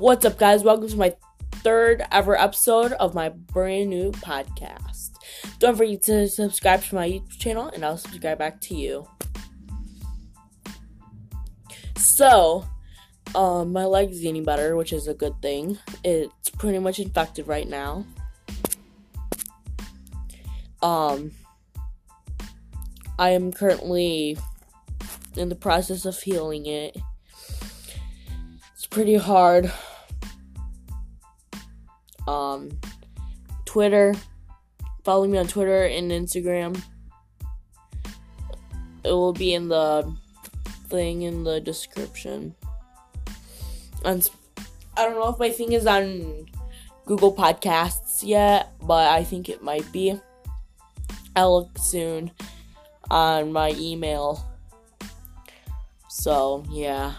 What's up, guys? Welcome to my third ever episode of my brand new podcast. Don't forget to subscribe to my YouTube channel, and I'll subscribe back to you. So, um, my leg's getting better, which is a good thing. It's pretty much infected right now. Um, I am currently in the process of healing it. It's pretty hard. Um, Twitter, follow me on Twitter and Instagram. It will be in the thing in the description. And I don't know if my thing is on Google Podcasts yet, but I think it might be. I'll look soon on my email. So, yeah.